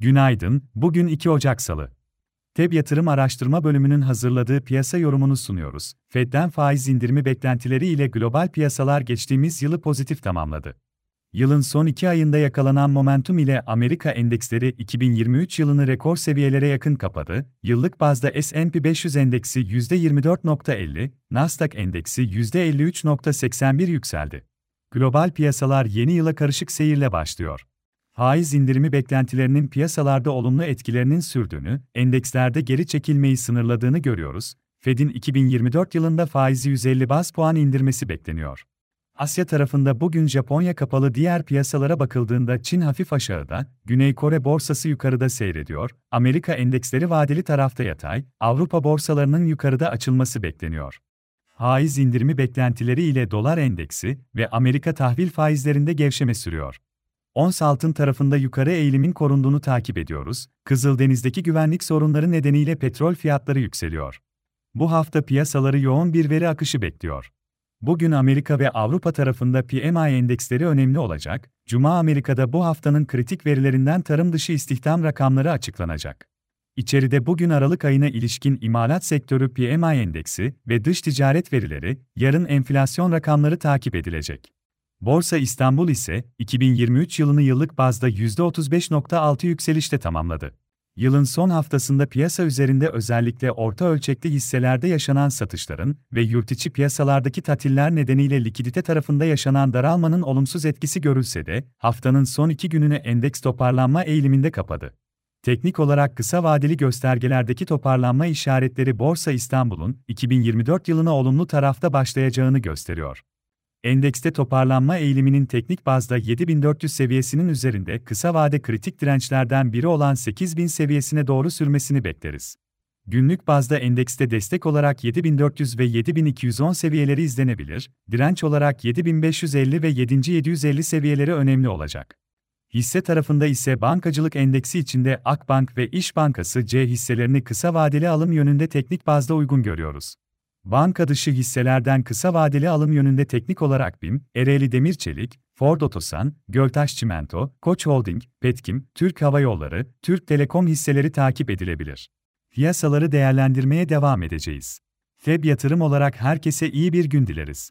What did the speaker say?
Günaydın, bugün 2 Ocak Salı. TEB Yatırım Araştırma Bölümünün hazırladığı piyasa yorumunu sunuyoruz. Fed'den faiz indirimi beklentileri ile global piyasalar geçtiğimiz yılı pozitif tamamladı. Yılın son iki ayında yakalanan momentum ile Amerika endeksleri 2023 yılını rekor seviyelere yakın kapadı. Yıllık bazda S&P 500 endeksi %24.50, Nasdaq endeksi %53.81 yükseldi. Global piyasalar yeni yıla karışık seyirle başlıyor faiz indirimi beklentilerinin piyasalarda olumlu etkilerinin sürdüğünü, endekslerde geri çekilmeyi sınırladığını görüyoruz. Fed'in 2024 yılında faizi 150 bas puan indirmesi bekleniyor. Asya tarafında bugün Japonya kapalı diğer piyasalara bakıldığında Çin hafif aşağıda, Güney Kore borsası yukarıda seyrediyor, Amerika endeksleri vadeli tarafta yatay, Avrupa borsalarının yukarıda açılması bekleniyor. Faiz indirimi beklentileri ile dolar endeksi ve Amerika tahvil faizlerinde gevşeme sürüyor. Ons altın tarafında yukarı eğilimin korunduğunu takip ediyoruz. Kızıldeniz'deki güvenlik sorunları nedeniyle petrol fiyatları yükseliyor. Bu hafta piyasaları yoğun bir veri akışı bekliyor. Bugün Amerika ve Avrupa tarafında PMI endeksleri önemli olacak. Cuma Amerika'da bu haftanın kritik verilerinden tarım dışı istihdam rakamları açıklanacak. İçeride bugün Aralık ayına ilişkin imalat sektörü PMI endeksi ve dış ticaret verileri, yarın enflasyon rakamları takip edilecek. Borsa İstanbul ise 2023 yılını yıllık bazda %35.6 yükselişte tamamladı. Yılın son haftasında piyasa üzerinde özellikle orta ölçekli hisselerde yaşanan satışların ve yurtiçi piyasalardaki tatiller nedeniyle likidite tarafında yaşanan daralmanın olumsuz etkisi görülse de, haftanın son iki gününü endeks toparlanma eğiliminde kapadı. Teknik olarak kısa vadeli göstergelerdeki toparlanma işaretleri Borsa İstanbul'un 2024 yılına olumlu tarafta başlayacağını gösteriyor. Endekste toparlanma eğiliminin teknik bazda 7400 seviyesinin üzerinde kısa vade kritik dirençlerden biri olan 8000 seviyesine doğru sürmesini bekleriz. Günlük bazda endekste destek olarak 7400 ve 7210 seviyeleri izlenebilir, direnç olarak 7550 ve 7750 seviyeleri önemli olacak. Hisse tarafında ise bankacılık endeksi içinde Akbank ve İş Bankası C hisselerini kısa vadeli alım yönünde teknik bazda uygun görüyoruz. Banka dışı hisselerden kısa vadeli alım yönünde teknik olarak BİM, Ereğli Demir Çelik, Ford Otosan, Göltaş Çimento, Koç Holding, Petkim, Türk Hava Yolları, Türk Telekom hisseleri takip edilebilir. Piyasaları değerlendirmeye devam edeceğiz. FEB yatırım olarak herkese iyi bir gün dileriz.